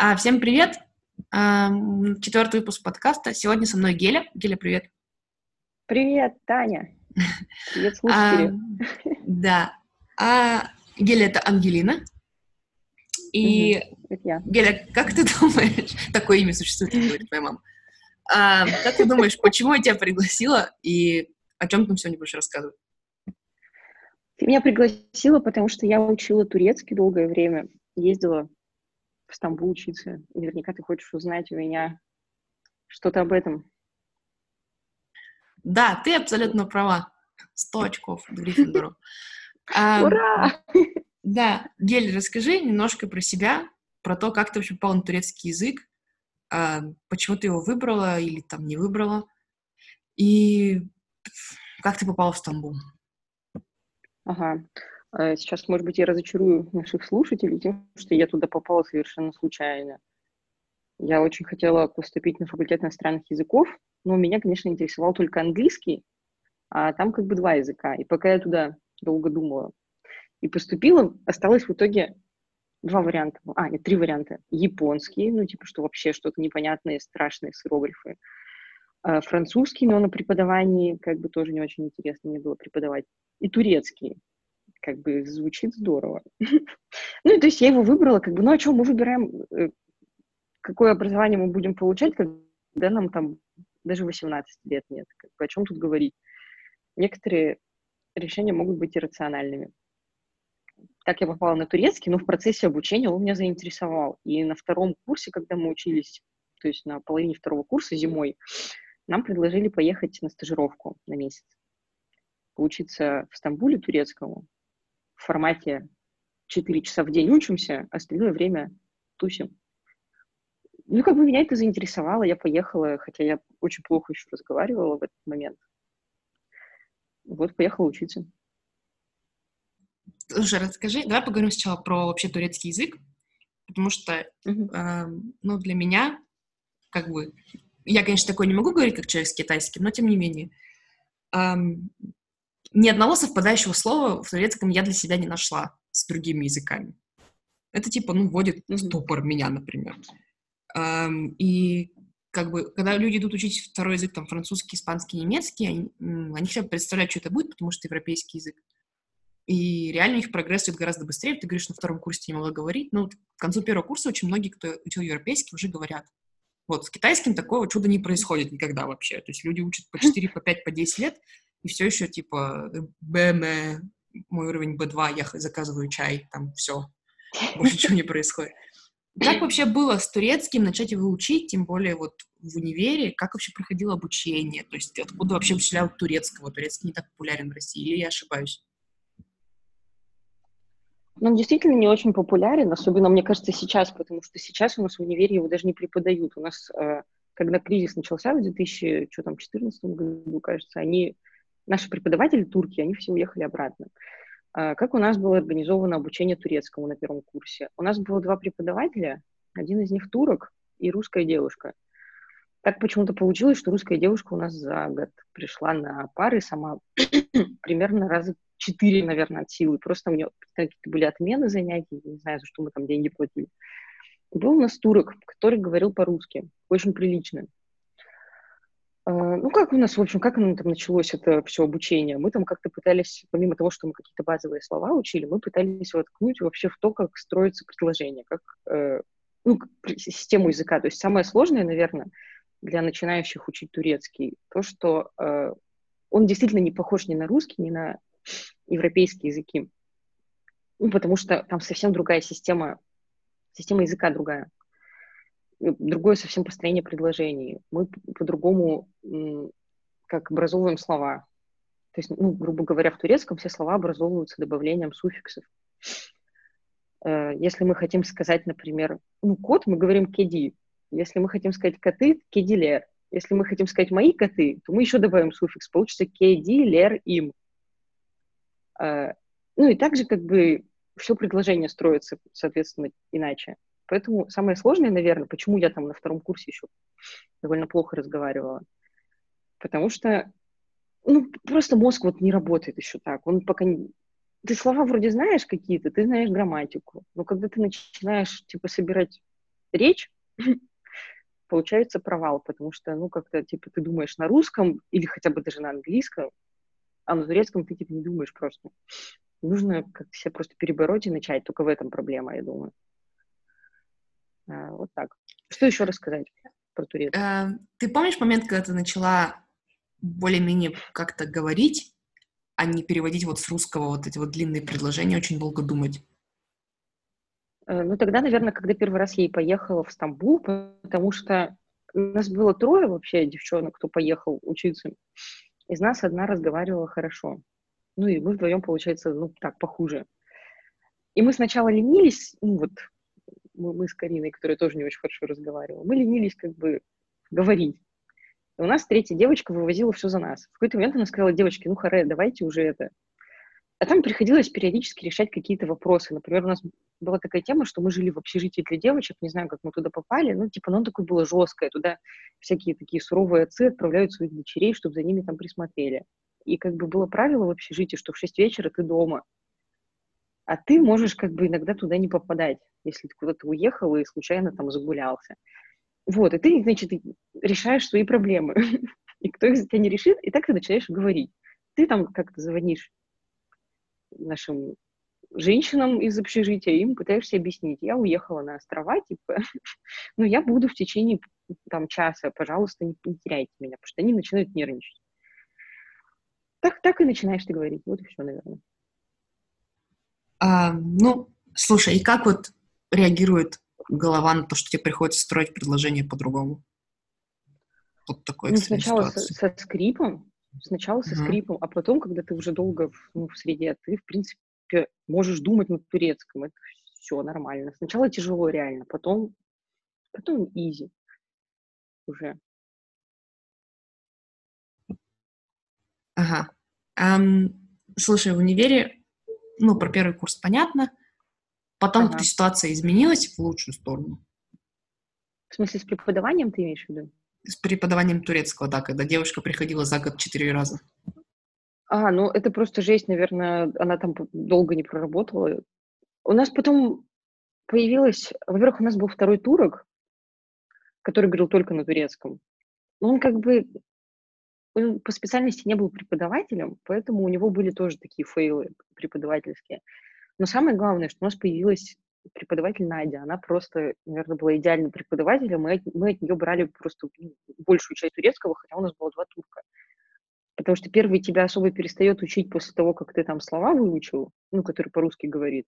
А, всем привет! А, четвертый выпуск подкаста. Сегодня со мной Геля. Геля, привет. Привет, Таня. Привет, слушатели. А, да. А Геля — это Ангелина. И, я. Геля, как ты думаешь, такое имя существует, говорит твоя мама, а, как ты думаешь, почему я тебя пригласила и о чем ты нам сегодня будешь рассказывать? Ты меня пригласила, потому что я учила турецкий долгое время, ездила в Стамбул учиться. И наверняка ты хочешь узнать у меня что-то об этом. Да, ты абсолютно права. Сто очков Гриффиндору. Ура! Да, Гель, расскажи немножко про себя, про то, как ты вообще попал на турецкий язык, почему ты его выбрала или там не выбрала, и как ты попала в Стамбул. Ага. А сейчас, может быть, я разочарую наших слушателей тем, что я туда попала совершенно случайно. Я очень хотела поступить на факультет иностранных языков, но меня, конечно, интересовал только английский, а там как бы два языка. И пока я туда долго думала и поступила, осталось в итоге два варианта. А, нет, три варианта. Японский, ну, типа, что вообще что-то непонятное, страшное, с иероглифы. А, французский, но на преподавании как бы тоже не очень интересно мне было преподавать. И турецкий как бы звучит здорово. ну, то есть я его выбрала, как бы, ну, а что, мы выбираем, э, какое образование мы будем получать, когда нам там даже 18 лет нет. Как бы, о чем тут говорить? Некоторые решения могут быть иррациональными. Так я попала на турецкий, но в процессе обучения он меня заинтересовал. И на втором курсе, когда мы учились, то есть на половине второго курса зимой, нам предложили поехать на стажировку на месяц поучиться в Стамбуле турецкому в формате 4 часа в день учимся, остальное время тусим. Ну, как бы меня это заинтересовало, я поехала, хотя я очень плохо еще разговаривала в этот момент. Вот, поехала учиться. Слушай, расскажи, давай поговорим сначала про вообще турецкий язык, потому что, uh-huh. э, ну, для меня, как бы, я, конечно, такое не могу говорить, как человек с китайским, но тем не менее, э, ни одного совпадающего слова в турецком я для себя не нашла с другими языками. Это типа, ну, вводит в ступор меня, например. Um, и как бы, когда люди идут учить второй язык, там, французский, испанский, немецкий, они, они хотя бы представляют, что это будет, потому что это европейский язык. И реально их прогресс идет гораздо быстрее. Ты говоришь, на втором курсе не могла говорить. Ну, к концу первого курса очень многие, кто учил европейский, уже говорят. Вот, с китайским такого чуда не происходит никогда вообще. То есть люди учат по 4, по 5, по 10 лет, и все еще, типа, БМ, мой уровень B2, я заказываю чай, там все, больше ничего не происходит. Как вообще было с турецким начать его учить, тем более вот в универе, как вообще проходило обучение, то есть откуда вообще учителя турецкого, турецкий не так популярен в России, или я ошибаюсь? Ну, он действительно не очень популярен, особенно, мне кажется, сейчас, потому что сейчас у нас в универе его даже не преподают. У нас, э, когда кризис начался в 2014 году, кажется, они наши преподаватели турки, они все уехали обратно. А, как у нас было организовано обучение турецкому на первом курсе? У нас было два преподавателя, один из них турок и русская девушка. Так почему-то получилось, что русская девушка у нас за год пришла на пары сама примерно раза четыре, наверное, от силы. Просто у нее какие-то были отмены занятий, не знаю, за что мы там деньги платили. был у нас турок, который говорил по-русски, очень прилично. А, ну, как у нас, в общем, как оно там началось, это все обучение? Мы там как-то пытались, помимо того, что мы какие-то базовые слова учили, мы пытались воткнуть вообще в то, как строится предложение, как, э, ну, систему языка. То есть самое сложное, наверное, для начинающих учить турецкий, то, что э, он действительно не похож ни на русский, ни на европейские языки. Ну, потому что там совсем другая система, система языка другая другое совсем построение предложений. Мы по-другому как образовываем слова. То есть, ну, грубо говоря, в турецком все слова образовываются добавлением суффиксов. Э, если мы хотим сказать, например, ну, кот, мы говорим кеди. Если мы хотим сказать коты, кедилер. Если мы хотим сказать мои коты, то мы еще добавим суффикс. Получится кеди, лер, им. Э, ну и также как бы все предложение строится, соответственно, иначе. Поэтому самое сложное, наверное, почему я там на втором курсе еще довольно плохо разговаривала, потому что ну, просто мозг вот не работает еще так. Он пока не... Ты слова вроде знаешь какие-то, ты знаешь грамматику, но когда ты начинаешь, типа, собирать речь, получается провал, потому что, ну, как-то, типа, ты думаешь на русском или хотя бы даже на английском, а на турецком ты, типа, не думаешь просто. Нужно как-то себя просто перебороть и начать. Только в этом проблема, я думаю. А, вот так. Что еще рассказать про турецкий? Э, ты помнишь момент, когда ты начала более-менее как-то говорить, а не переводить вот с русского вот эти вот длинные предложения, очень долго думать? Э, ну, тогда, наверное, когда первый раз я и поехала в Стамбул, потому что у нас было трое вообще девчонок, кто поехал учиться. Из нас одна разговаривала хорошо. Ну, и мы вдвоем, получается, ну, так, похуже. И мы сначала ленились, ну, вот мы, мы с Кариной, которая тоже не очень хорошо разговаривала, мы ленились как бы говорить. И у нас третья девочка вывозила все за нас. В какой-то момент она сказала, девочки, ну, харе, давайте уже это, а там приходилось периодически решать какие-то вопросы. Например, у нас была такая тема, что мы жили в общежитии для девочек, не знаю, как мы туда попали, ну, типа, ну, такое было жесткое, туда всякие такие суровые отцы отправляют своих дочерей, чтобы за ними там присмотрели. И как бы было правило в общежитии, что в 6 вечера ты дома, а ты можешь как бы иногда туда не попадать, если ты куда-то уехал и случайно там загулялся. Вот, и ты, значит, решаешь свои проблемы. И кто их за тебя не решит, и так ты начинаешь говорить. Ты там как-то звонишь нашим женщинам из общежития, им пытаешься объяснить, я уехала на острова, типа, но я буду в течение там часа, пожалуйста, не, не теряйте меня, потому что они начинают нервничать. Так, так и начинаешь ты говорить, вот и все, наверное. А, ну, слушай, и как вот реагирует голова на то, что тебе приходится строить предложение по-другому? Вот такой ну, сначала со, со скрипом, Сначала со скрипом, а потом, когда ты уже долго в, ну, в среде, ты, в принципе, можешь думать на турецком. Это все нормально. Сначала тяжело реально, потом, потом изи уже. Ага. Um, слушай, в универе, ну, про первый курс понятно. Потом ага. эта ситуация изменилась в лучшую сторону. В смысле, с преподаванием ты имеешь в виду? с преподаванием турецкого, да, когда девушка приходила за год четыре раза. А, ну это просто жесть, наверное, она там долго не проработала. У нас потом появилась, во-первых, у нас был второй турок, который говорил только на турецком. Он как бы он по специальности не был преподавателем, поэтому у него были тоже такие фейлы преподавательские. Но самое главное, что у нас появилась преподаватель Надя, она просто, наверное, была идеальным преподавателем, мы, мы от нее брали просто ну, большую часть турецкого, хотя у нас было два турка. Потому что первый тебя особо перестает учить после того, как ты там слова выучил, ну, который по-русски говорит.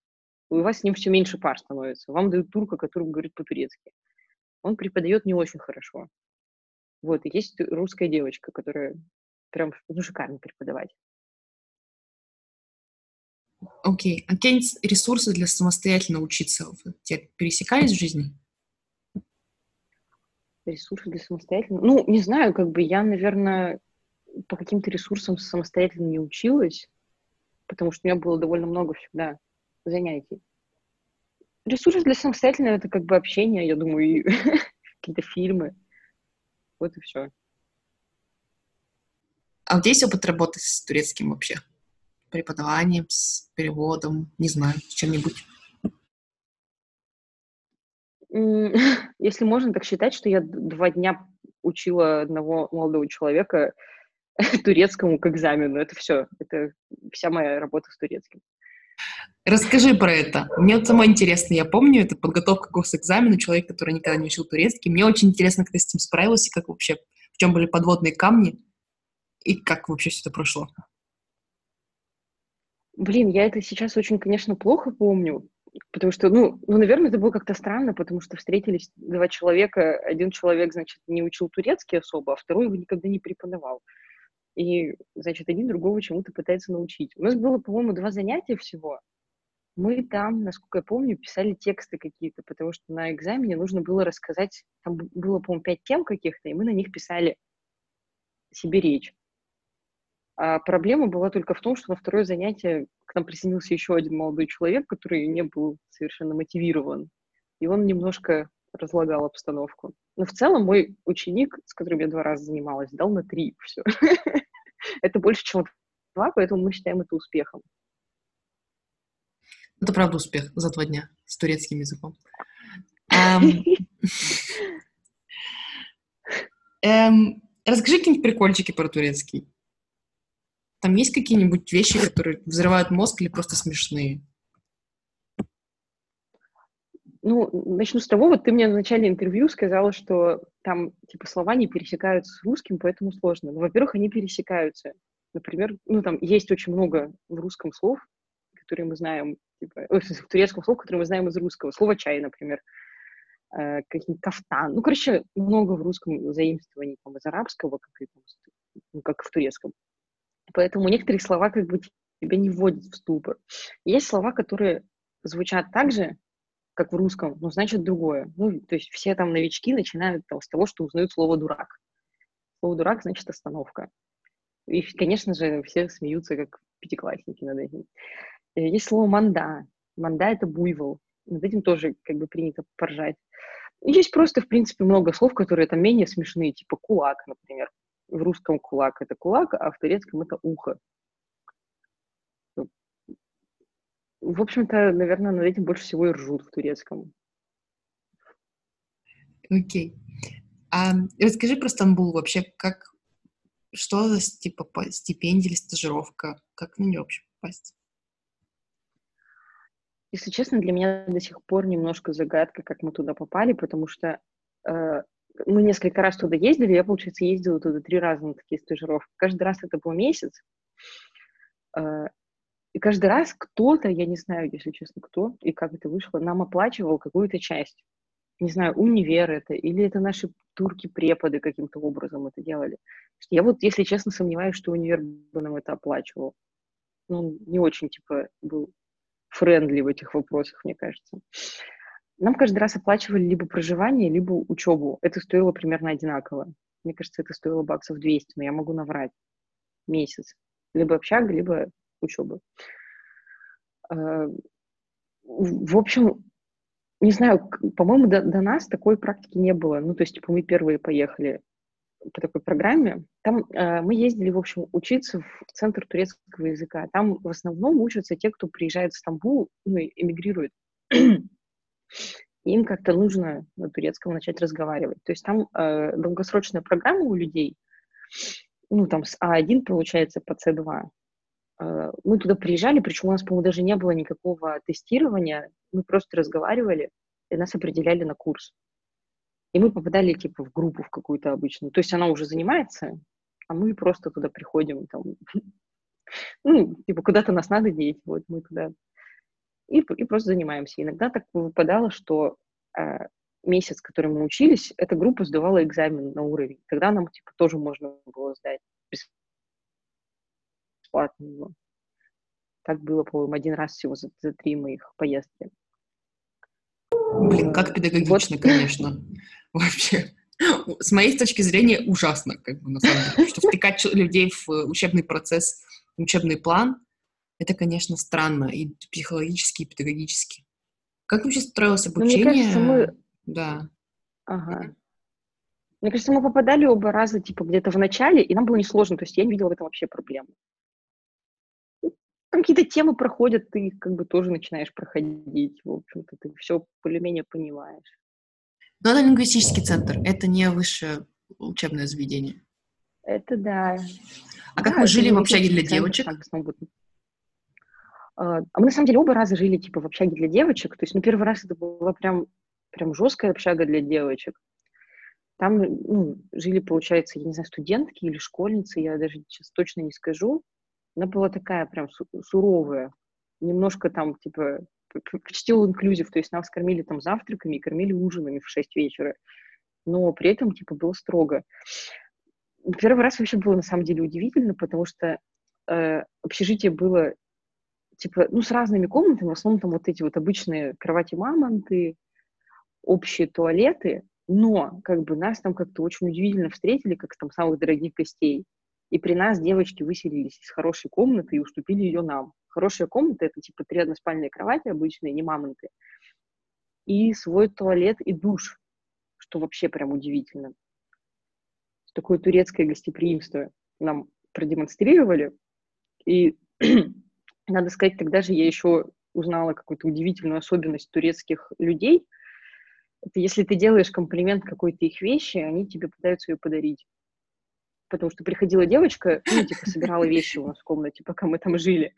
У вас с ним все меньше пар становится. Вам дают турка, который говорит по-турецки. Он преподает не очень хорошо. Вот, и есть русская девочка, которая прям ну, шикарный преподаватель. Окей. А какие ресурсы для самостоятельно учиться тебе пересекались в жизни? Ресурсы для самостоятельно? Ну, не знаю, как бы я, наверное, по каким-то ресурсам самостоятельно не училась, потому что у меня было довольно много всегда занятий. Ресурсы для самостоятельного — это как бы общение, я думаю, и какие-то фильмы. Вот и все. А у тебя есть опыт работы с турецким вообще? преподаванием, с переводом, не знаю, с чем-нибудь? Если можно так считать, что я два дня учила одного молодого человека турецкому к экзамену. Это все. Это вся моя работа с турецким. Расскажи про это. Мне вот самое интересно. Я помню, это подготовка к госэкзамену, человек, который никогда не учил турецкий. Мне очень интересно, как ты с этим справился, как вообще, в чем были подводные камни и как вообще все это прошло. Блин, я это сейчас очень, конечно, плохо помню, потому что, ну, ну, наверное, это было как-то странно, потому что встретились два человека, один человек, значит, не учил турецкий особо, а второй его никогда не преподавал. И, значит, один другого чему-то пытается научить. У нас было, по-моему, два занятия всего. Мы там, насколько я помню, писали тексты какие-то, потому что на экзамене нужно было рассказать, там было, по-моему, пять тем каких-то, и мы на них писали себе речь. А проблема была только в том, что на второе занятие к нам присоединился еще один молодой человек, который не был совершенно мотивирован. И он немножко разлагал обстановку. Но в целом мой ученик, с которым я два раза занималась, дал на три все. Это больше, чем два, поэтому мы считаем это успехом. Это правда успех за два дня с турецким языком. Эм, расскажи какие-нибудь прикольчики про турецкий. Там есть какие-нибудь вещи, которые взрывают мозг или просто смешные? Ну, начну с того, вот ты мне в начале интервью сказала, что там, типа, слова не пересекаются с русским, поэтому сложно. Ну, во-первых, они пересекаются. Например, ну, там есть очень много в русском слов, которые мы знаем, типа, ой, в турецком слов, которые мы знаем из русского. Слово «чай», например, э, какие-нибудь «кафтан». Ну, короче, много в русском заимствований там, из арабского, как и, ну, как в турецком. Поэтому некоторые слова как бы тебя не вводят в ступор. Есть слова, которые звучат так же, как в русском, но значит другое. Ну, то есть все там новички начинают там, с того, что узнают слово «дурак». Слово «дурак» значит «остановка». И, конечно же, все смеются, как пятиклассники над этим. Э, есть слово «манда». «Манда» — это буйвол. Над этим тоже как бы принято поржать. Есть просто, в принципе, много слов, которые там менее смешные, типа «кулак», например. В русском «кулак» — это «кулак», а в турецком — это «ухо». В общем-то, наверное, над этим больше всего и ржут в турецком. Окей. А расскажи про Стамбул вообще, как, что за типа стипендия или стажировка, как на нее вообще попасть? Если честно, для меня до сих пор немножко загадка, как мы туда попали, потому что э, мы несколько раз туда ездили, я, получается, ездила туда три раза на такие стажировки. Каждый раз это был месяц, э, и каждый раз кто-то, я не знаю, если честно, кто и как это вышло, нам оплачивал какую-то часть. Не знаю, универ это, или это наши турки-преподы каким-то образом это делали. Я вот, если честно, сомневаюсь, что универ бы нам это оплачивал. Ну, не очень, типа, был френдли в этих вопросах, мне кажется. Нам каждый раз оплачивали либо проживание, либо учебу. Это стоило примерно одинаково. Мне кажется, это стоило баксов 200, но я могу наврать. Месяц. Либо общага, либо учебы. Э, в общем, не знаю, по-моему, до, до нас такой практики не было. Ну, то есть, типа, мы первые поехали по такой программе. Там э, мы ездили, в общем, учиться в Центр турецкого языка. Там в основном учатся те, кто приезжает в Стамбул, ну, эмигрирует. Им как-то нужно на турецком начать разговаривать. То есть там э, долгосрочная программа у людей, ну, там с А1, получается, по С2. Э, мы туда приезжали, причем у нас, по-моему, даже не было никакого тестирования, мы просто разговаривали, и нас определяли на курс. И мы попадали, типа, в группу в какую-то обычную. То есть она уже занимается, а мы просто туда приходим, там, ну, типа, куда-то нас надо деть, вот мы туда. И, и просто занимаемся. Иногда так выпадало, что э, месяц, который мы учились, эта группа сдавала экзамен на уровень. Тогда нам, типа, тоже можно было сдать бесплатно его. Так было, по-моему, один раз всего за, за три моих поездки. Блин, как педагогично, вот. конечно. Вообще. С моей точки зрения, ужасно, как бы, на самом деле. Что втыкать людей в учебный процесс, учебный план, это, конечно, странно и психологически, и педагогически. Как вообще строилось обучение? Ну, мне кажется, мы... Да. Ага. Мне кажется, мы попадали оба раза, типа, где-то в начале, и нам было несложно, то есть я не видела в этом вообще проблемы какие-то темы проходят, ты их как бы тоже начинаешь проходить. В общем-то, ты все более-менее понимаешь. Но это лингвистический центр, это не высшее учебное заведение. Это да. А как да, мы жили в общаге для девочек? А, а мы на самом деле оба раза жили типа в общаге для девочек. То есть, ну, первый раз это была прям, прям жесткая общага для девочек. Там ну, жили, получается, я не знаю, студентки или школьницы, я даже сейчас точно не скажу. Она была такая прям суровая, немножко там, типа, почти inclusive, то есть нас кормили там завтраками и кормили ужинами в 6 вечера, но при этом, типа, было строго. Первый раз вообще было, на самом деле, удивительно, потому что э, общежитие было, типа, ну, с разными комнатами, в основном там вот эти вот обычные кровати-мамонты, общие туалеты, но, как бы, нас там как-то очень удивительно встретили, как там самых дорогих гостей. И при нас девочки выселились из хорошей комнаты и уступили ее нам. Хорошая комната — это типа три односпальные кровати обычные, не мамонты. И свой туалет и душ, что вообще прям удивительно. Такое турецкое гостеприимство нам продемонстрировали. И надо сказать, тогда же я еще узнала какую-то удивительную особенность турецких людей. Это если ты делаешь комплимент какой-то их вещи, они тебе пытаются ее подарить. Потому что приходила девочка, ну, типа, собирала вещи у нас в комнате, пока мы там жили.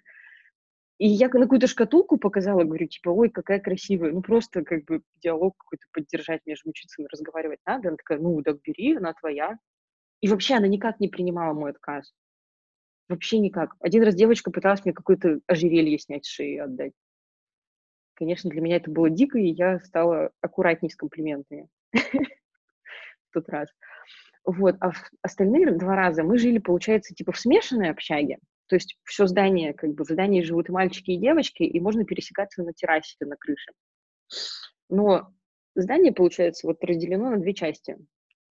И я на какую-то шкатулку показала, говорю, типа, ой, какая красивая. Ну, просто как бы диалог какой-то поддержать между учиться разговаривать надо. Она такая, ну, так бери, она твоя. И вообще она никак не принимала мой отказ. Вообще никак. Один раз девочка пыталась мне какое-то ожерелье снять с шеи и отдать. Конечно, для меня это было дико, и я стала аккуратней с комплиментами в тот раз. Вот. А остальные два раза мы жили, получается, типа в смешанной общаге. То есть все здание, как бы в здании живут и мальчики, и девочки, и можно пересекаться на террасе, на крыше. Но здание, получается, вот разделено на две части.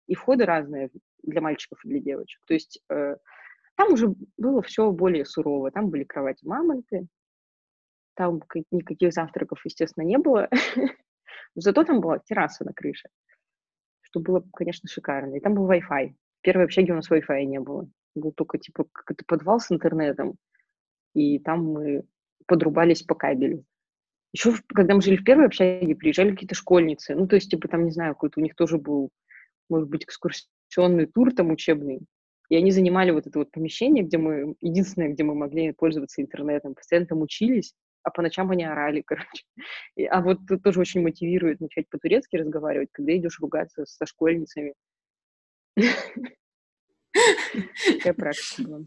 И входы разные для мальчиков и для девочек. То есть э, там уже было все более сурово. Там были кровати мамонты, там никаких завтраков, естественно, не было. Зато там была терраса на крыше, что было, конечно, шикарно. И там был Wi-Fi. В первой общаге у нас Wi-Fi не было. Был только, типа, какой-то подвал с интернетом. И там мы подрубались по кабелю. Еще, когда мы жили в первой общаге, приезжали какие-то школьницы. Ну, то есть, типа, там, не знаю, какой-то у них тоже был, может быть, экскурсионный тур там учебный. И они занимали вот это вот помещение, где мы, единственное, где мы могли пользоваться интернетом. Постоянно там учились а по ночам они орали, короче. И, а вот тут тоже очень мотивирует начать по-турецки разговаривать, когда идешь ругаться со школьницами. Такая практика была.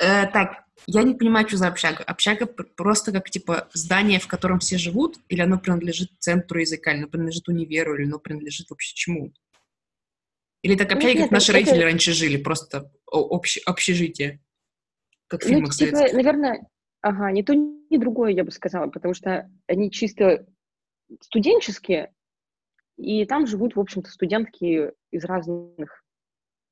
Э, так, я не понимаю, что за общага. Общага просто как, типа, здание, в котором все живут, или оно принадлежит центру языка, или оно принадлежит универу, или оно принадлежит вообще чему? Или так общага, как наши родители раньше жили, просто общежитие, как в ну, фильмах типа, наверное, Ага, ни то, ни другое, я бы сказала, потому что они чисто студенческие, и там живут, в общем-то, студентки из разных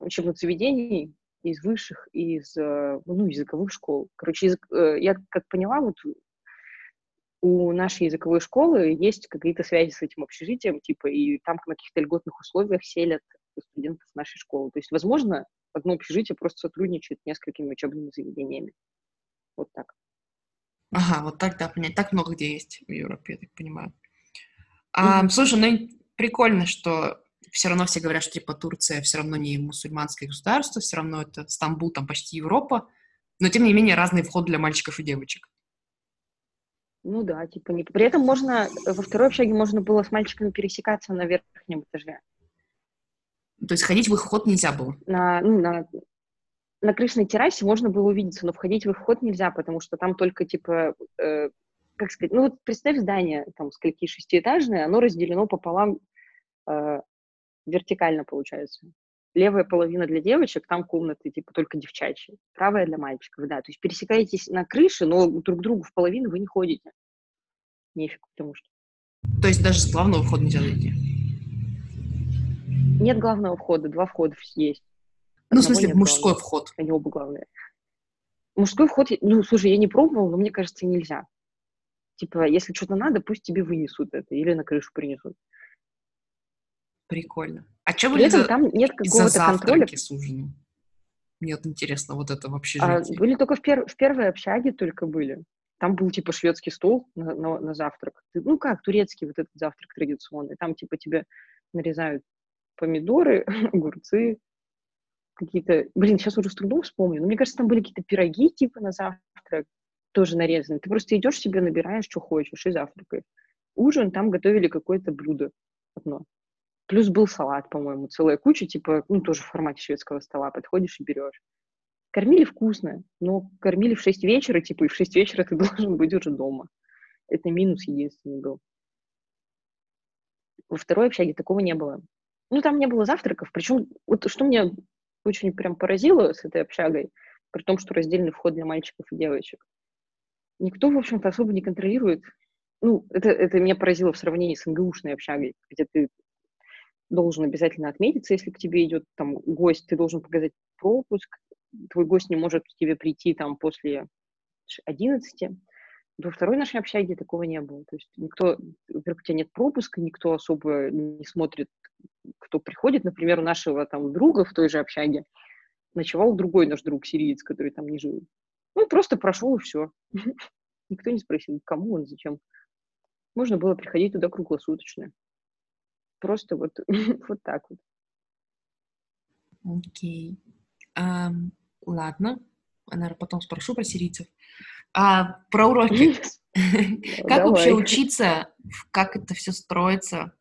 учебных заведений, из высших, из, э, ну, языковых школ. Короче, язык, э, я как поняла, вот у нашей языковой школы есть какие-то связи с этим общежитием, типа, и там на каких-то льготных условиях селят студентов нашей школы. То есть, возможно, одно общежитие просто сотрудничает с несколькими учебными заведениями. Вот так. Ага, вот так, да, понять. Так много где есть в Европе, я так понимаю. А, mm-hmm. Слушай, ну прикольно, что все равно все говорят, что типа Турция все равно не мусульманское государство, все равно это Стамбул, там почти Европа, но тем не менее разный вход для мальчиков и девочек. Ну да, типа не... При этом можно, во второй общаге можно было с мальчиками пересекаться на верхнем этаже. То есть ходить в их вход нельзя было? На, ну, на, на крышной террасе можно было увидеться, но входить в их вход нельзя, потому что там только, типа, э, как сказать, ну вот представь здание, там, скольки шестиэтажное, оно разделено пополам э, вертикально, получается. Левая половина для девочек, там комнаты, типа, только девчачьи. Правая для мальчиков, да. То есть пересекаетесь на крыше, но друг другу в половину вы не ходите. Нефиг, потому что. То есть даже с главного входа нельзя зайти? Нет главного входа, два входа есть. Ну, в смысле, мужской главных. вход. Они оба главные. Мужской вход, ну, слушай, я не пробовала, но мне кажется, нельзя. Типа, если что-то надо, пусть тебе вынесут это или на крышу принесут. Прикольно. А что были за... там нет какого-то контроля? с ужином? Мне вот интересно, вот это вообще а, Были только в, пер... в первой общаге только были. Там был, типа, шведский стол на, на, на завтрак. Ну как, турецкий вот этот завтрак традиционный. Там, типа, тебе нарезают помидоры, огурцы, какие-то... Блин, сейчас уже с трудом вспомню. Но мне кажется, там были какие-то пироги типа на завтрак, тоже нарезанные. Ты просто идешь себе, набираешь, что хочешь, и завтракаешь. Ужин там готовили какое-то блюдо одно. Плюс был салат, по-моему, целая куча, типа, ну, тоже в формате шведского стола. Подходишь и берешь. Кормили вкусно, но кормили в 6 вечера, типа, и в 6 вечера ты должен быть уже дома. Это минус единственный был. Во второй общаге такого не было. Ну, там не было завтраков. Причем, вот что мне очень прям поразило с этой общагой, при том, что раздельный вход для мальчиков и девочек. Никто, в общем-то, особо не контролирует. Ну, это, это меня поразило в сравнении с МГУшной общагой, где ты должен обязательно отметиться, если к тебе идет там гость, ты должен показать пропуск, твой гость не может к тебе прийти там после 11. Во второй нашей общаге такого не было. То есть никто, во-первых, у тебя нет пропуска, никто особо не смотрит кто приходит, например, у нашего там друга в той же общаге ночевал другой наш друг, сириец, который там не жил. Ну, просто прошел и все. Никто не спросил, кому он, зачем. Можно было приходить туда круглосуточно. Просто вот, вот так вот. Окей. Um, ладно. Наверное, потом спрошу про сирийцев. А, про уроки. Как вообще учиться? Как это все строится?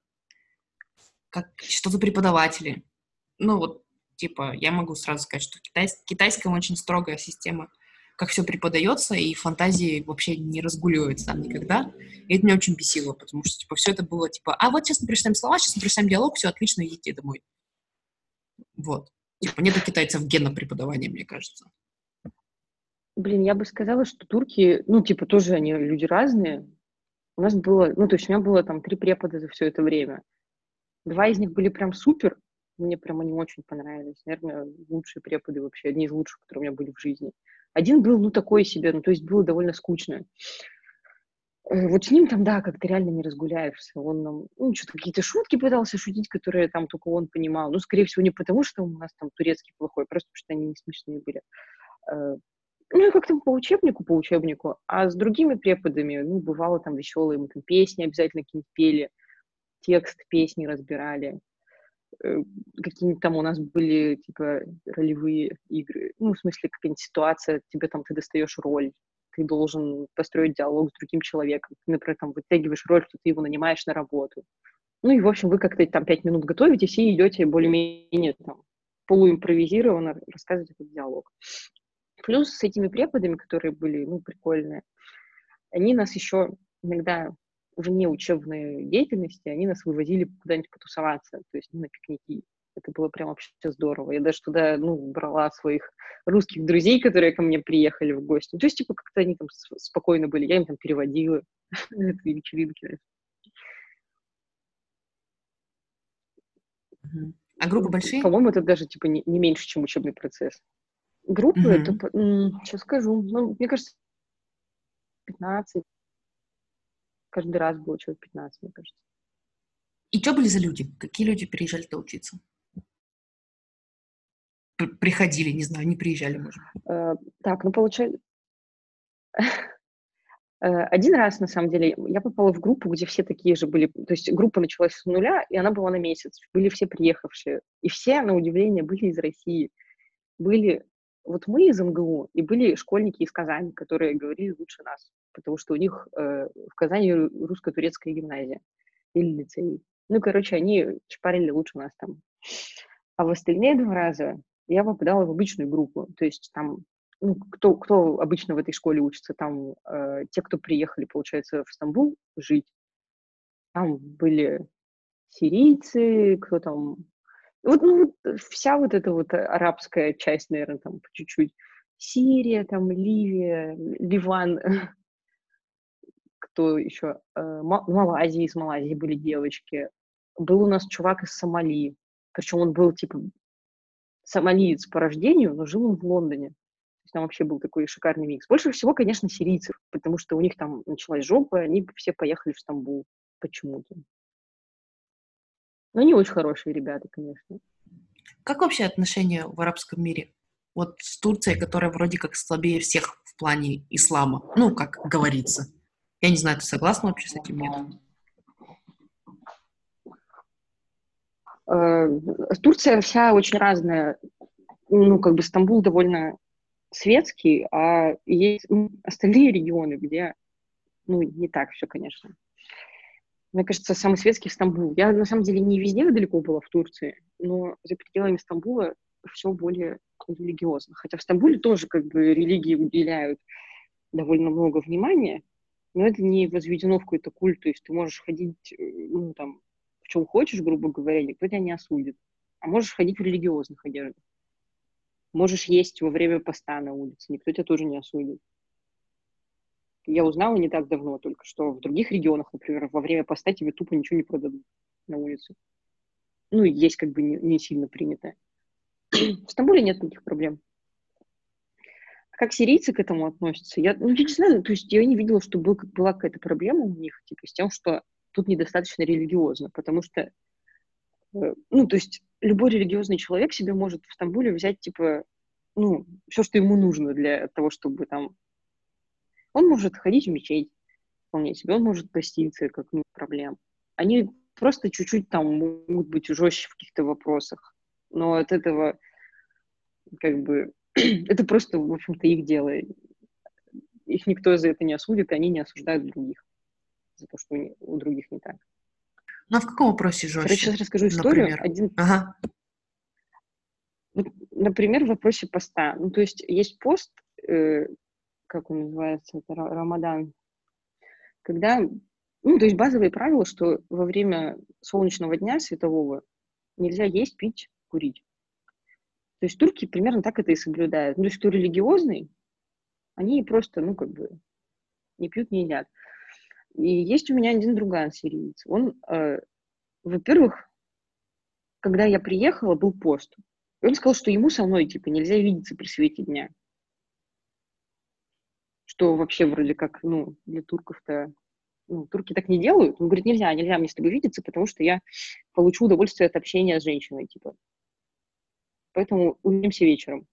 Как, что за преподаватели? Ну вот, типа, я могу сразу сказать, что китайс, китайская очень строгая система, как все преподается, и фантазии вообще не разгуливается там никогда. И это меня очень бесило, потому что, типа, все это было, типа, а вот сейчас мы слова, сейчас мы диалог, все отлично, идите домой. Вот. Типа, нет китайцев гена преподавания, мне кажется. Блин, я бы сказала, что турки, ну, типа, тоже они люди разные. У нас было, ну, то есть у меня было там три препода за все это время. Два из них были прям супер, мне прям они очень понравились. Наверное, лучшие преподы вообще, одни из лучших, которые у меня были в жизни. Один был, ну, такой себе, ну, то есть было довольно скучно. Э, вот с ним там, да, как-то реально не разгуляешься. Он нам, ну, что-то какие-то шутки пытался шутить, которые там только он понимал. Ну, скорее всего, не потому, что у нас там турецкий плохой, просто потому что они не смешные были. Э, ну, и как-то по учебнику, по учебнику. А с другими преподами, ну, бывало там веселые, мы там песни обязательно какие-нибудь пели, текст песни разбирали. Э, какие-нибудь там у нас были, типа, ролевые игры. Ну, в смысле, какая-нибудь ситуация, тебе там, ты достаешь роль, ты должен построить диалог с другим человеком. Ты, например, там вытягиваешь роль, что ты его нанимаешь на работу. Ну и, в общем, вы как-то там пять минут готовитесь и идете более-менее там полуимпровизированно рассказывать этот диалог. Плюс с этими преподами, которые были, ну, прикольные, они нас еще иногда вне учебной деятельности, они нас вывозили куда-нибудь потусоваться, то есть ну, на пикники. Это было прям вообще здорово. Я даже туда, ну, брала своих русских друзей, которые ко мне приехали в гости. То есть, типа, как-то они там спокойно были. Я им там переводила эти вечеринки. А группы большие? По-моему, это даже, типа, не, не меньше, чем учебный процесс. Группы, mm-hmm. это, сейчас скажу, ну, мне кажется, 15. Каждый раз было человек 15, мне кажется. И что были за люди? Какие люди приезжали-то учиться? Приходили, не знаю, не приезжали, может э, Так, ну, получается... Э, один раз, на самом деле, я попала в группу, где все такие же были. То есть группа началась с нуля, и она была на месяц. Были все приехавшие. И все, на удивление, были из России. Были вот мы из МГУ, и были школьники из Казани, которые говорили лучше нас, потому что у них э, в Казани русско-турецкая гимназия или лицей. Ну, короче, они чпарили лучше нас там. А в остальные два раза я попадала в обычную группу, то есть там, ну, кто, кто обычно в этой школе учится, там э, те, кто приехали, получается, в Стамбул жить, там были сирийцы, кто там вот, ну, вот вся вот эта вот арабская часть, наверное, там по чуть-чуть. Сирия, там, Ливия, Ливан, кто еще? Э, Малайзия, из Малайзии были девочки. Был у нас чувак из Сомали. Причем он был, типа, сомалиец по рождению, но жил он в Лондоне. То есть там вообще был такой шикарный микс. Больше всего, конечно, сирийцев, потому что у них там началась жопа, они все поехали в Стамбул почему-то. Ну, не очень хорошие ребята, конечно. Как вообще отношения в арабском мире? Вот с Турцией, которая вроде как слабее всех в плане ислама. Ну, как говорится. Я не знаю, ты согласна вообще с этим нет? Э, Турция вся очень разная. Ну, как бы Стамбул довольно светский, а есть ну, остальные регионы, где, ну, не так все, конечно. Мне кажется, самый светский Стамбул. Я, на самом деле, не везде далеко была в Турции, но за пределами Стамбула все более религиозно. Хотя в Стамбуле тоже как бы религии уделяют довольно много внимания, но это не возведено в какой-то культ, то есть ты можешь ходить, э, ну, там, в чем хочешь, грубо говоря, никто тебя не осудит. А можешь ходить в религиозных одеждах. Можешь есть во время поста на улице, никто тебя тоже не осудит я узнала не так давно только, что в других регионах, например, во время поста тебе тупо ничего не продадут на улице. Ну, есть как бы не, не сильно принято. В Стамбуле нет таких проблем. А как сирийцы к этому относятся? Я, ну, я не знаю, то есть я не видела, что был, была какая-то проблема у них, типа, с тем, что тут недостаточно религиозно, потому что, э, ну, то есть любой религиозный человек себе может в Стамбуле взять, типа, ну, все, что ему нужно для того, чтобы там он может ходить в мечеть, вполне себе, он может поститься, как нет проблем. Они просто чуть-чуть там могут быть жестче в каких-то вопросах. Но от этого как бы это просто, в общем-то, их дело. Их никто за это не осудит, и они не осуждают других за то, что у других не так. Ну, а в каком вопросе жестче? Короче, сейчас расскажу историю. Например? Один... Ага. Например, в вопросе поста. Ну, то есть есть пост, э, как он называется, это Рамадан, когда, ну, то есть базовые правила, что во время солнечного дня светового нельзя есть, пить, курить. То есть турки примерно так это и соблюдают. Ну, то есть кто религиозный, они просто, ну, как бы, не пьют, не едят. И есть у меня один друган сириец. Он, э, во-первых, когда я приехала, был пост. И он сказал, что ему со мной, типа, нельзя видеться при свете дня. Что вообще вроде как, ну, для турков-то... Ну, турки так не делают. Он говорит, нельзя, нельзя мне с тобой видеться, потому что я получу удовольствие от общения с женщиной, типа. Поэтому увидимся вечером.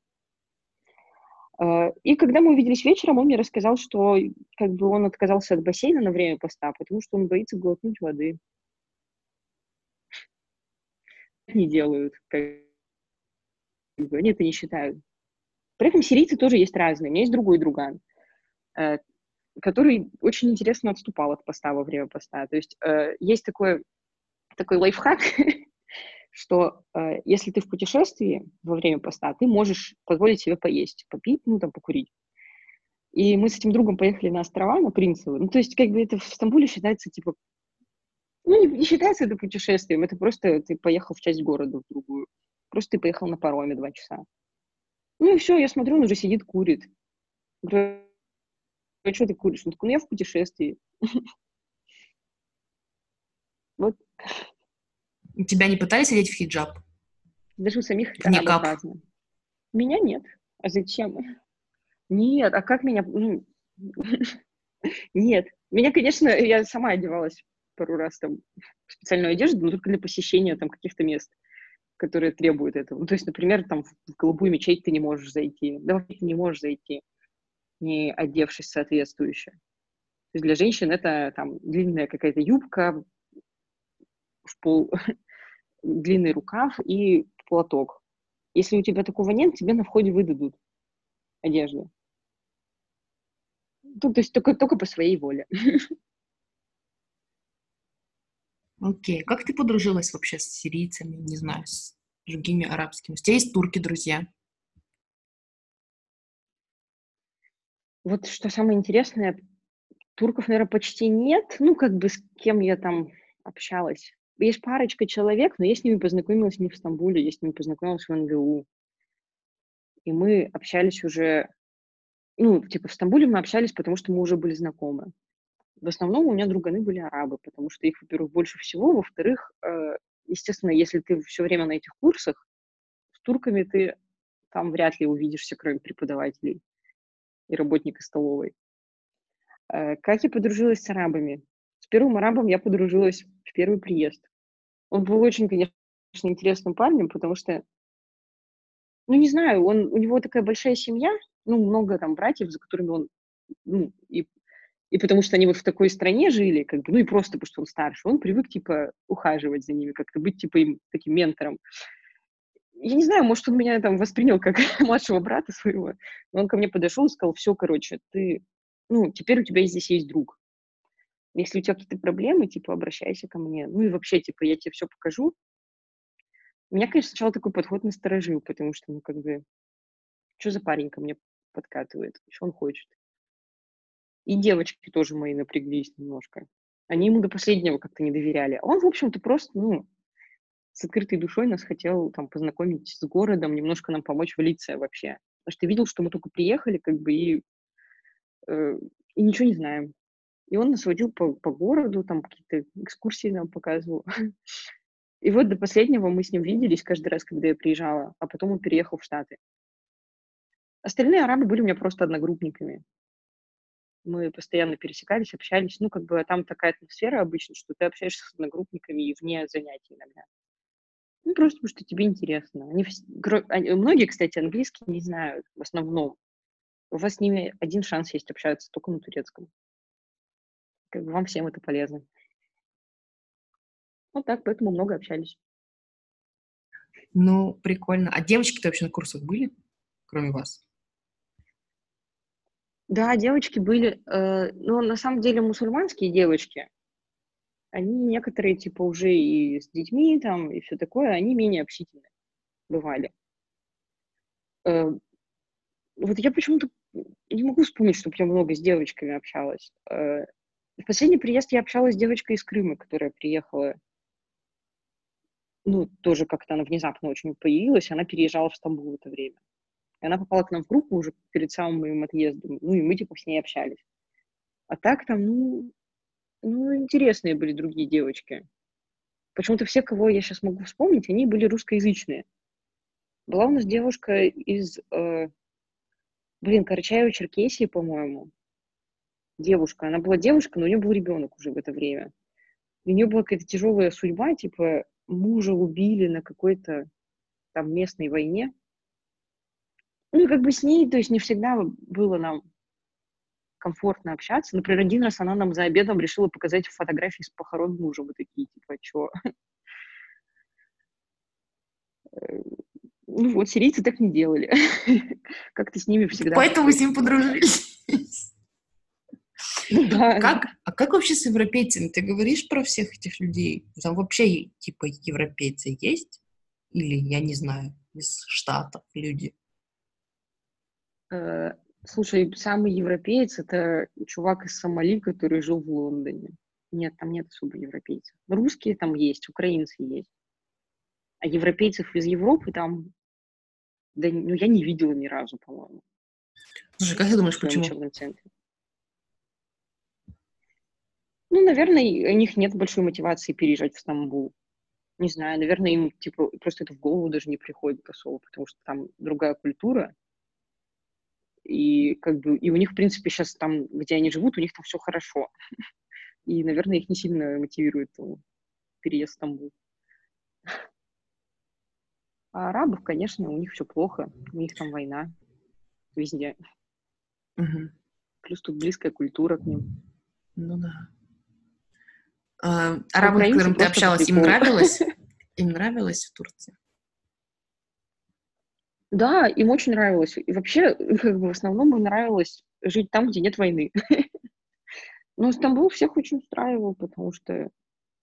А, и когда мы увиделись вечером, он мне рассказал, что как бы он отказался от бассейна на время поста, потому что он боится глотнуть воды. Не делают. Как бы, они это не считают. При этом сирийцы тоже есть разные. У меня есть другой друган, который очень интересно отступал от поста во время поста. То есть э, есть такой, такой лайфхак, что э, если ты в путешествии во время поста, ты можешь позволить себе поесть, попить, ну, там, покурить. И мы с этим другом поехали на острова, на Принцево. Ну, то есть, как бы это в Стамбуле считается, типа, ну, не, считается это путешествием, это просто ты поехал в часть города, в другую. Просто ты поехал на пароме два часа. Ну и все, я смотрю, он уже сидит, курит. А что ты куришь? Он такой, ну я в путешествии. Вот Тебя не пытались одеть в хиджаб? Даже у самих в никап. разно. Меня нет. А зачем? Нет, а как меня... Ну, нет. Меня, конечно, я сама одевалась пару раз там в специальную одежду, но только для посещения там каких-то мест, которые требуют этого. Ну, то есть, например, там в голубую мечеть ты не можешь зайти. Да, ты не можешь зайти, не одевшись соответствующе. То есть для женщин это там длинная какая-то юбка, в пол длинный рукав и платок. Если у тебя такого нет, тебе на входе выдадут одежду. Ну, то есть только, только по своей воле. Окей. Okay. Как ты подружилась вообще с сирийцами, не знаю, с другими арабскими? У тебя есть турки, друзья? Вот что самое интересное, турков, наверное, почти нет. Ну, как бы с кем я там общалась есть парочка человек, но я с ними познакомилась не в Стамбуле, я с ними познакомилась в НГУ. И мы общались уже, ну, типа в Стамбуле мы общались, потому что мы уже были знакомы. В основном у меня друганы были арабы, потому что их, во-первых, больше всего, во-вторых, э, естественно, если ты все время на этих курсах, с турками ты там вряд ли увидишься, кроме преподавателей и работника столовой. Э, как я подружилась с арабами? С первым арабом я подружилась в первый приезд. Он был очень, конечно, интересным парнем, потому что, ну, не знаю, он, у него такая большая семья, ну, много там братьев, за которыми он, ну, и, и потому что они вот в такой стране жили, как бы, ну, и просто потому что он старше, он привык, типа, ухаживать за ними, как-то быть, типа, им таким ментором. Я не знаю, может, он меня там воспринял как младшего брата своего, но он ко мне подошел и сказал, все, короче, ты, ну, теперь у тебя здесь есть друг. Если у тебя какие-то проблемы, типа, обращайся ко мне. Ну и вообще, типа, я тебе все покажу. Меня, конечно, сначала такой подход насторожил, потому что, ну, как бы, что за парень ко мне подкатывает? Что он хочет? И девочки тоже мои напряглись немножко. Они ему до последнего как-то не доверяли. А он, в общем-то, просто, ну, с открытой душой нас хотел там познакомить с городом, немножко нам помочь влиться вообще. Потому что видел, что мы только приехали, как бы, и, э, и ничего не знаем. И он нас водил по, по городу, там какие-то экскурсии нам показывал. И вот до последнего мы с ним виделись каждый раз, когда я приезжала, а потом он переехал в Штаты. Остальные арабы были у меня просто одногруппниками. Мы постоянно пересекались, общались. Ну, как бы а там такая атмосфера обычно, что ты общаешься с одногруппниками и вне занятий иногда. Ну, просто потому что тебе интересно. Они, они, многие, кстати, английский не знают в основном. У вас с ними один шанс есть общаться только на турецком как бы вам всем это полезно. Вот так, поэтому много общались. Ну, прикольно. А девочки-то вообще на курсах были, кроме вас? Да, девочки были, э, но на самом деле мусульманские девочки, они некоторые, типа, уже и с детьми там, и все такое, они менее общительные бывали. Э, вот я почему-то не могу вспомнить, чтобы я много с девочками общалась. Э, в последний приезд я общалась с девочкой из Крыма, которая приехала ну, тоже как-то она внезапно очень появилась, она переезжала в Стамбул в это время. И она попала к нам в группу уже перед самым моим отъездом, ну, и мы, типа, с ней общались. А так там, ну, ну, интересные были другие девочки. Почему-то все, кого я сейчас могу вспомнить, они были русскоязычные. Была у нас девушка из, э, блин, Карачаева-Черкесии, по-моему. Девушка. Она была девушка, но у нее был ребенок уже в это время. у нее была какая-то тяжелая судьба, типа, мужа убили на какой-то там местной войне. Ну, и как бы с ней, то есть не всегда было нам комфортно общаться. Например, один раз она нам за обедом решила показать фотографии с похорон мужа. Мы такие, типа, чё? Ну вот, сирийцы так не делали. Как-то с ними всегда... Поэтому с ним подружились. Ну, да. Как, а как вообще с европейцами? Ты говоришь про всех этих людей? Там вообще типа европейцы есть? Или, я не знаю, из Штатов люди? Слушай, самый европеец — это чувак из Сомали, который жил в Лондоне. Нет, там нет особо европейцев. Русские там есть, украинцы есть. А европейцев из Европы там, да, ну, я не видела ни разу, по-моему. Слушай, как ты думаешь, почему? Ну, наверное, у них нет большой мотивации переезжать в Стамбул. Не знаю, наверное, им, типа, просто это в голову даже не приходит особо, потому что там другая культура, и как бы, и у них, в принципе, сейчас там, где они живут, у них там все хорошо. И, наверное, их не сильно мотивирует переезд в Стамбул. А арабов, конечно, у них все плохо. У них там война везде. Угу. Плюс тут близкая культура к ним. Ну да. А, арабы, с которыми ты общалась, им нравилось? Им нравилось в Турции? Да, им очень нравилось. И вообще, как бы в основном им нравилось жить там, где нет войны. Но Стамбул всех очень устраивал, потому что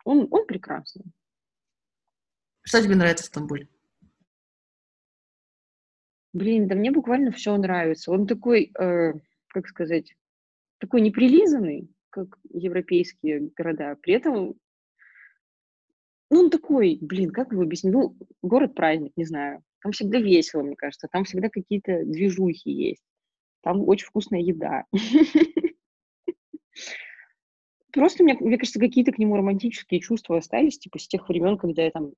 он, он прекрасный. Что тебе нравится в Стамбуле? Блин, да мне буквально все нравится. Он такой, э, как сказать, такой неприлизанный, как европейские города. При этом, ну, он такой, блин, как его объяснить? Ну, город-праздник, не знаю. Там всегда весело, мне кажется. Там всегда какие-то движухи есть. Там очень вкусная еда. Просто, мне, мне кажется, какие-то к нему романтические чувства остались, типа с тех времен, когда я там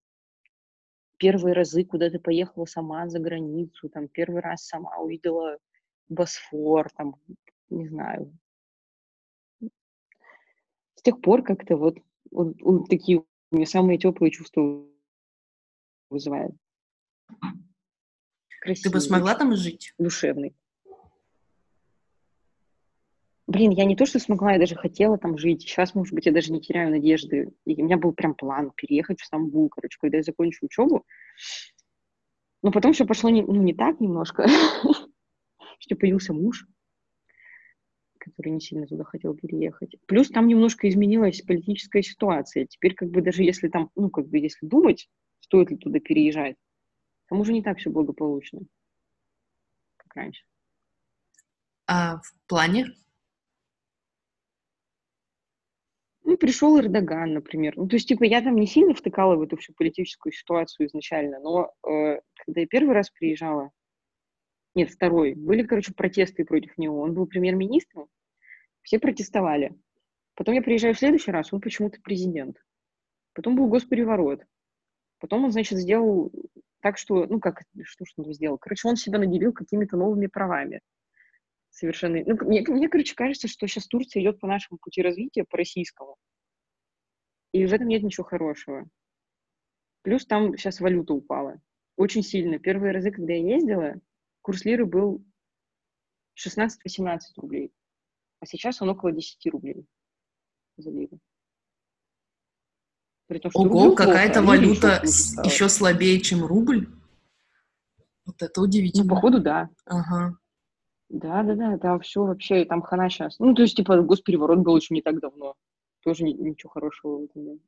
первые разы куда-то поехала сама за границу, там первый раз сама увидела Босфор, там, не знаю, с тех пор как-то вот он, он такие у меня самые теплые чувства вызывает. Красивый, Ты бы смогла там жить? Душевный. Блин, я не то, что смогла, я даже хотела там жить. Сейчас, может быть, я даже не теряю надежды. И у меня был прям план переехать в Стамбул, короче, когда я закончу учебу. Но потом все пошло не, ну, не так немножко, что появился муж который не сильно туда хотел переехать. Плюс там немножко изменилась политическая ситуация. Теперь как бы даже если там, ну как бы если думать, стоит ли туда переезжать, там уже не так все благополучно, как раньше. А в плане? Ну, пришел Эрдоган, например. Ну, то есть, типа, я там не сильно втыкала в эту всю политическую ситуацию изначально, но э, когда я первый раз приезжала, нет, второй. Были, короче, протесты против него. Он был премьер-министром, все протестовали. Потом я приезжаю в следующий раз, он почему-то президент. Потом был госпереворот. Потом он, значит, сделал так, что, ну как, что что он сделал? Короче, он себя наделил какими-то новыми правами. Совершенно. Ну, мне, мне, короче, кажется, что сейчас Турция идет по нашему пути развития, по российскому. И в этом нет ничего хорошего. Плюс там сейчас валюта упала. Очень сильно. Первые разы, когда я ездила, курс лиры был 16-18 рублей, а сейчас он около 10 рублей за лиру. При том, что Ого, какая-то валюта еще, еще слабее, чем рубль? Вот это удивительно. Ну, походу, да. Ага. Да, да, да, там все вообще, там хана сейчас. Ну, то есть, типа, госпереворот был еще не так давно. Тоже ничего хорошего в этом нет.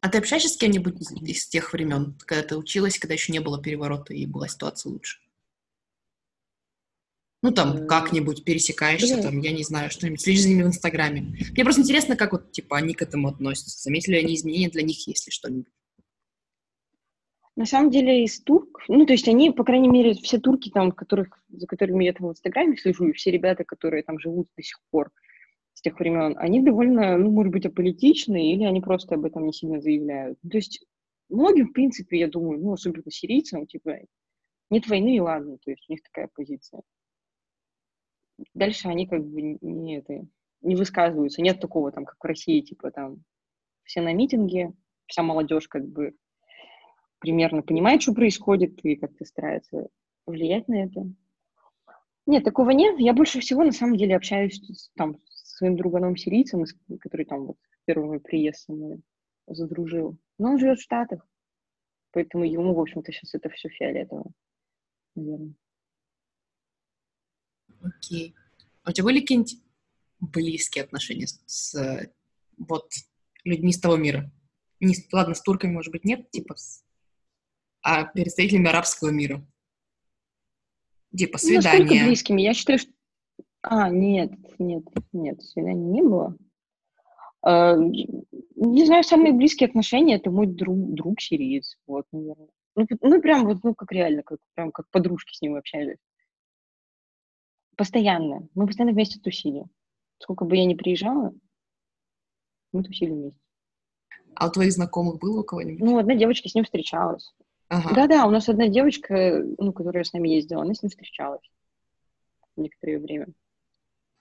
А ты общаешься с кем-нибудь из тех времен, когда ты училась, когда еще не было переворота и была ситуация лучше? Ну, там, как-нибудь пересекаешься, Блин. там, я не знаю, что-нибудь, следишь за ними в Инстаграме. Мне просто интересно, как вот, типа, они к этому относятся. Заметили ли они изменения для них, если что-нибудь? На самом деле из турк, ну, то есть они, по крайней мере, все турки, там, которых, за которыми я там в Инстаграме слежу, и все ребята, которые там живут до сих пор с тех времен, они довольно, ну, может быть, аполитичны, или они просто об этом не сильно заявляют. То есть многим, в принципе, я думаю, ну, особенно сирийцам, типа, нет войны, и ладно, то есть у них такая позиция. Дальше они как бы не, это, не высказываются. Нет такого, там, как в России, типа, там, все на митинге, вся молодежь как бы примерно понимает, что происходит, и как-то старается влиять на это. Нет, такого нет. Я больше всего, на самом деле, общаюсь там, с своим друганом сирийцем, который там вот первый мой приезд со мной задружил. Но он живет в Штатах, поэтому ему, в общем-то, сейчас это все фиолетово, наверное. Окей. А у тебя были какие-нибудь близкие отношения с, с вот людьми из того мира? Не, ладно, с турками, может быть, нет, типа с а представителями арабского мира? Типа ну, свидания. Ну, близкими? Я считаю, что... А, нет, нет, нет, свиданий не было. Uh, не знаю, самые близкие отношения это мой друг, друг сириец, вот, наверное. Ну, ну, прям вот, ну, как реально, как, прям как подружки с ним общались. Постоянно. Мы постоянно вместе тусили. Сколько бы я ни приезжала, мы тусили вместе. А у твоих знакомых было у кого-нибудь? Ну, одна девочка с ним встречалась. Ага. Да-да, у нас одна девочка, ну, которая с нами ездила, она с ним встречалась некоторое время.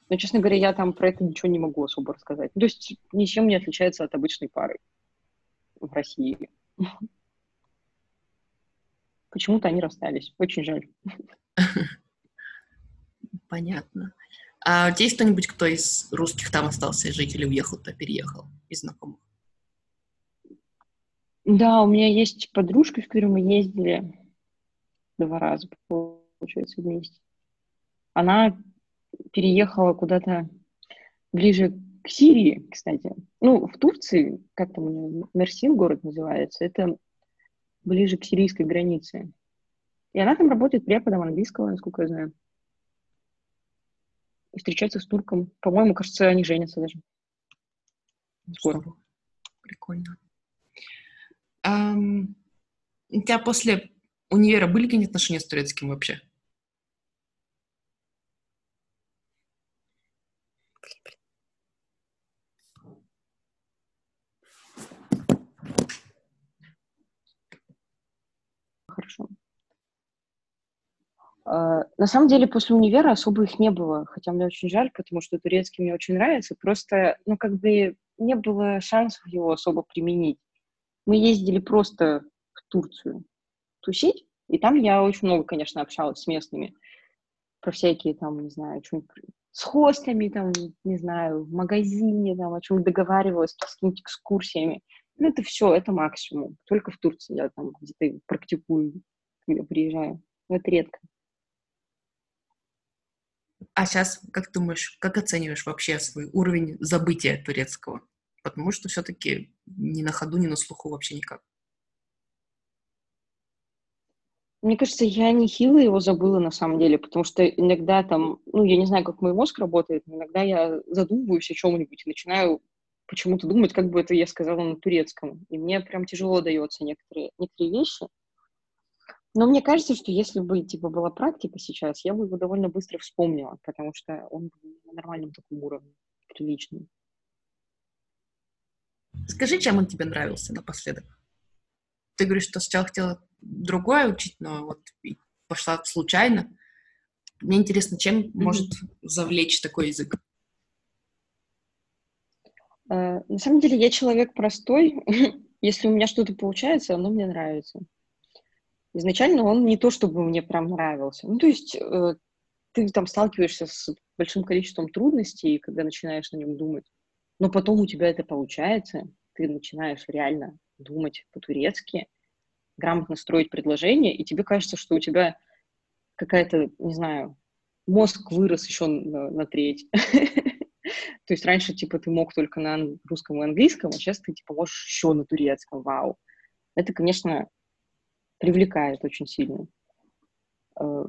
Но, честно говоря, я там про это ничего не могу особо рассказать. То есть ничем не отличается от обычной пары в России. Почему-то они расстались. Очень жаль. Понятно. А у тебя есть кто-нибудь, кто из русских там остался жить или уехал-то, переехал из знакомых? Да, у меня есть подружка, с которой мы ездили два раза, получается, вместе. Она переехала куда-то ближе к Сирии, кстати. Ну, в Турции, как там у нее, Мерсин город называется, это ближе к сирийской границе. И она там работает преподом английского, насколько я знаю. И встречается с турком. По-моему, кажется, они женятся даже. Скоро. Прикольно. Um, у тебя после универа были какие-нибудь отношения с турецким вообще? Хорошо. Uh, на самом деле, после универа особо их не было, хотя мне очень жаль, потому что турецкий мне очень нравится, просто, ну, как бы не было шансов его особо применить мы ездили просто в Турцию тусить, и там я очень много, конечно, общалась с местными про всякие там, не знаю, что с хостами, там, не знаю, в магазине, там, о чем договаривалась, с какими-то экскурсиями. Ну, это все, это максимум. Только в Турции я там где-то практикую, когда приезжаю. Но это редко. А сейчас, как думаешь, как оцениваешь вообще свой уровень забытия турецкого? потому что все-таки ни на ходу, ни на слуху вообще никак. Мне кажется, я не хило его забыла на самом деле, потому что иногда там, ну, я не знаю, как мой мозг работает, но иногда я задумываюсь о чем-нибудь и начинаю почему-то думать, как бы это я сказала на турецком. И мне прям тяжело дается некоторые, некоторые вещи. Но мне кажется, что если бы, типа, была практика сейчас, я бы его довольно быстро вспомнила, потому что он на нормальном таком уровне, приличный. Скажи, чем он тебе нравился напоследок? Ты говоришь, что сначала хотела другое учить, но вот пошла случайно. Мне интересно, чем mm-hmm. может завлечь такой язык? Uh, на самом деле я человек простой. Если у меня что-то получается, оно мне нравится. Изначально он не то, чтобы мне прям нравился. Ну, то есть uh, ты там сталкиваешься с большим количеством трудностей, когда начинаешь на нем думать но потом у тебя это получается, ты начинаешь реально думать по-турецки, грамотно строить предложение, и тебе кажется, что у тебя какая-то, не знаю, мозг вырос еще на, на треть. То есть раньше, типа, ты мог только на русском и английском, а сейчас ты, типа, можешь еще на турецком. Вау. Это, конечно, привлекает очень сильно. Э,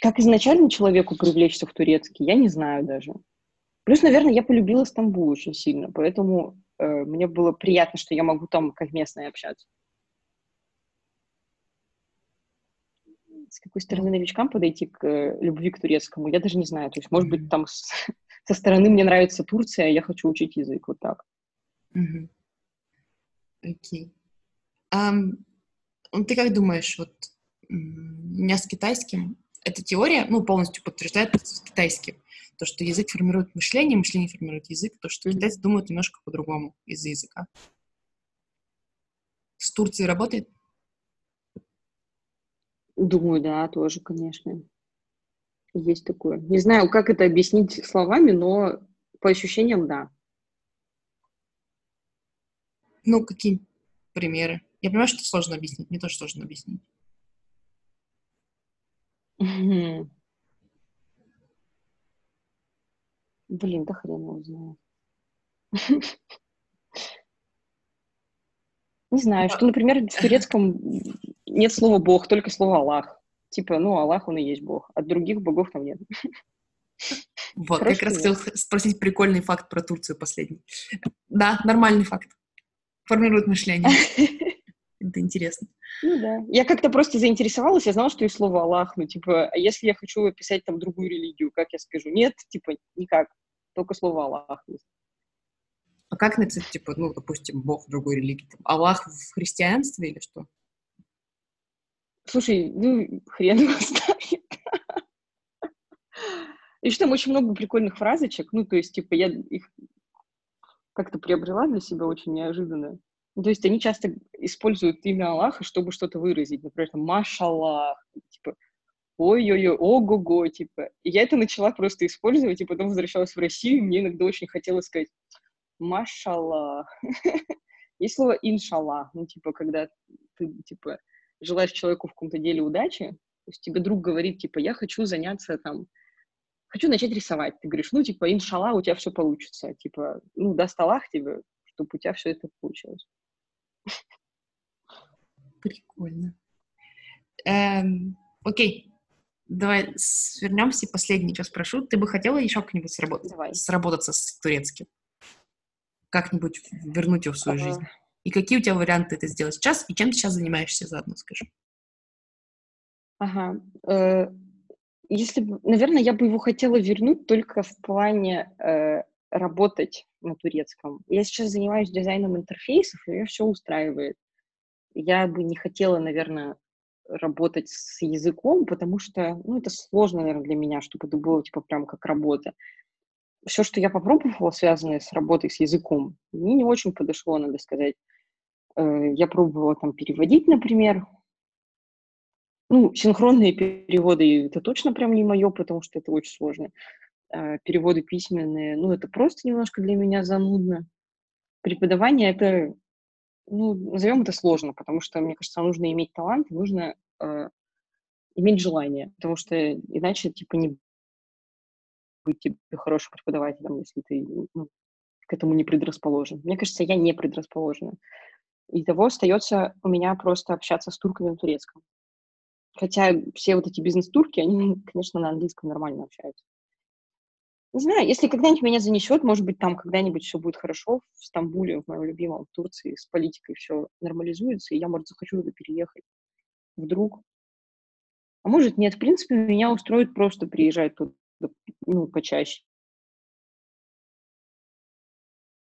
как изначально человеку привлечься в турецкий, я не знаю даже. Плюс, наверное, я полюбила Стамбул очень сильно, поэтому э, мне было приятно, что я могу там как местная общаться. С какой стороны новичкам подойти к э, любви к турецкому, я даже не знаю. То есть, может быть, там с, со стороны мне нравится Турция, а я хочу учить язык, вот так. Окей. Okay. Um, ты как думаешь, вот у меня с китайским эта теория, ну, полностью подтверждает с китайским, то, что язык формирует мышление, мышление формирует язык, то, что китайцы думают немножко по-другому из-за языка. С Турцией работает? Думаю, да, тоже, конечно. Есть такое. Не знаю, как это объяснить словами, но по ощущениям, да. Ну, какие примеры? Я понимаю, что сложно объяснить. Мне тоже сложно объяснить. Блин, да хрен его знает. Не знаю, что, например, в турецком нет слова «бог», только слово «Аллах». Типа, ну, Аллах, он и есть бог. От других богов там нет. Вот, Хорошо, как раз хотел спросить прикольный факт про Турцию последний. Да, нормальный факт. Формирует мышление. Это интересно. Ну да. Я как-то просто заинтересовалась, я знала, что есть слово Аллах, ну, типа, а если я хочу описать там другую религию, как я скажу? Нет, типа, никак. Только слово Аллах есть. А как написать, типа, ну, допустим, Бог в другой религии? Там, Аллах в христианстве или что? Слушай, ну, хрен его знает. И что там очень много прикольных фразочек, ну, то есть, типа, я их как-то приобрела для себя очень неожиданно. Ну, то есть они часто используют имя Аллаха, чтобы что-то выразить. Например, Машаллах, типа, ой-ой-ой, ого-го, типа. И я это начала просто использовать, и потом возвращалась в Россию, и мне иногда очень хотелось сказать машаллах. Есть слово иншаллах, ну, типа, когда ты, типа, желаешь человеку в каком-то деле удачи, то есть тебе друг говорит, типа, я хочу заняться, там, хочу начать рисовать. Ты говоришь, ну, типа, иншаллах, у тебя все получится. Типа, ну, даст Аллах тебе, чтобы у тебя все это получилось. Прикольно. Эм, окей, Давай свернемся последний час спрошу. Ты бы хотела еще как-нибудь сработать, Давай. сработаться с турецким? Как-нибудь вернуть его в свою ага. жизнь? И какие у тебя варианты это сделать сейчас? И чем ты сейчас занимаешься заодно, скажи? Ага. Э, если бы, наверное, я бы его хотела вернуть только в плане э, работать на турецком. Я сейчас занимаюсь дизайном интерфейсов, и меня все устраивает. Я бы не хотела, наверное, работать с языком, потому что, ну, это сложно, наверное, для меня, чтобы это было, типа, прям как работа. Все, что я попробовала, связанное с работой с языком, мне не очень подошло, надо сказать. Э, я пробовала там переводить, например. Ну, синхронные переводы, это точно прям не мое, потому что это очень сложно. Э, переводы письменные, ну, это просто немножко для меня занудно. Преподавание — это ну, назовем это сложно, потому что, мне кажется, нужно иметь талант, нужно э, иметь желание, потому что иначе, типа, не быть тебе хорошим преподавателем, если ты ну, к этому не предрасположен. Мне кажется, я не предрасположена. И того остается у меня просто общаться с турками на турецком. Хотя все вот эти бизнес-турки, они, конечно, на английском нормально общаются. Не знаю, если когда-нибудь меня занесет, может быть, там когда-нибудь все будет хорошо в Стамбуле, в моем любимом, в Турции, с политикой все нормализуется, и я, может, захочу туда переехать. Вдруг. А может, нет, в принципе, меня устроит просто приезжать туда, ну, почаще.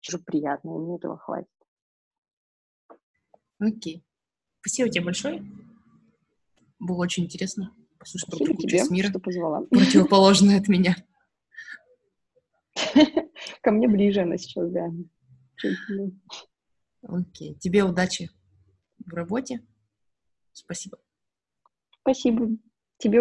Уже приятно, и мне этого хватит. Окей. Спасибо тебе большое. Было очень интересно послушать про другую часть мира. что позвала. Противоположное от меня. Ко мне ближе она сейчас, да. Окей. Тебе удачи в работе. Спасибо. Спасибо.